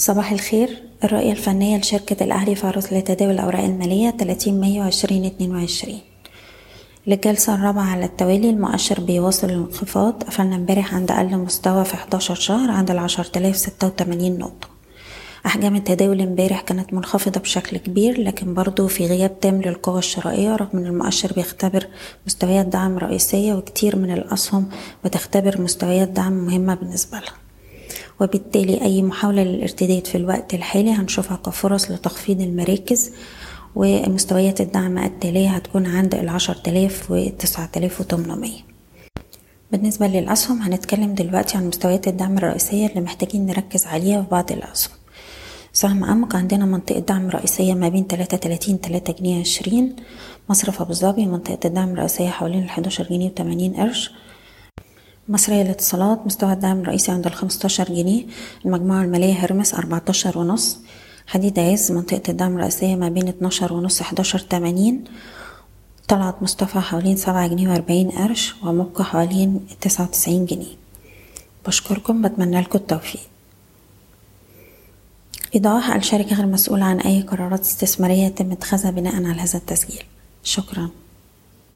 صباح الخير. الرؤية الفنية لشركة الأهلي فارس لتداول الأوراق المالية 30 مايو 2022 للجلسة الرابعة على التوالي المؤشر بيواصل الانخفاض. قفلنا امبارح عند أقل مستوى في 11 شهر عند ستة وتمانين نقطة. أحجام التداول امبارح كانت منخفضة بشكل كبير لكن برضو في غياب تام للقوة الشرائية رغم إن المؤشر بيختبر مستويات دعم رئيسية وكتير من الأسهم بتختبر مستويات دعم مهمة بالنسبة لها. وبالتالي أي محاولة للارتداد في الوقت الحالي هنشوفها كفرص لتخفيض المراكز ومستويات الدعم التالية هتكون عند العشر تلاف وتسعة تلاف وتمنمية. بالنسبة للأسهم هنتكلم دلوقتي عن مستويات الدعم الرئيسية اللي محتاجين نركز عليها في بعض الأسهم. سهم أمك عندنا منطقة دعم رئيسية ما بين تلاتة تلاتين تلاتة جنيه عشرين. مصرف أبو ظبي منطقة الدعم الرئيسية حوالين الحداشر جنيه وتمانين قرش. مصرية للاتصالات مستوى الدعم الرئيسي عند الخمستاشر جنيه المجموعة المالية هرمس أربعتاشر ونص حديد عز منطقة الدعم الرئيسية ما بين اتناشر ونص حداشر تمانين طلعت مصطفى حوالين سبعة جنيه وأربعين قرش ومكة حوالين تسعة وتسعين جنيه. بشكركم بتمنى لكم التوفيق. إيضاح الشركة غير مسؤولة عن أي قرارات استثمارية يتم اتخاذها بناء على هذا التسجيل. شكراً.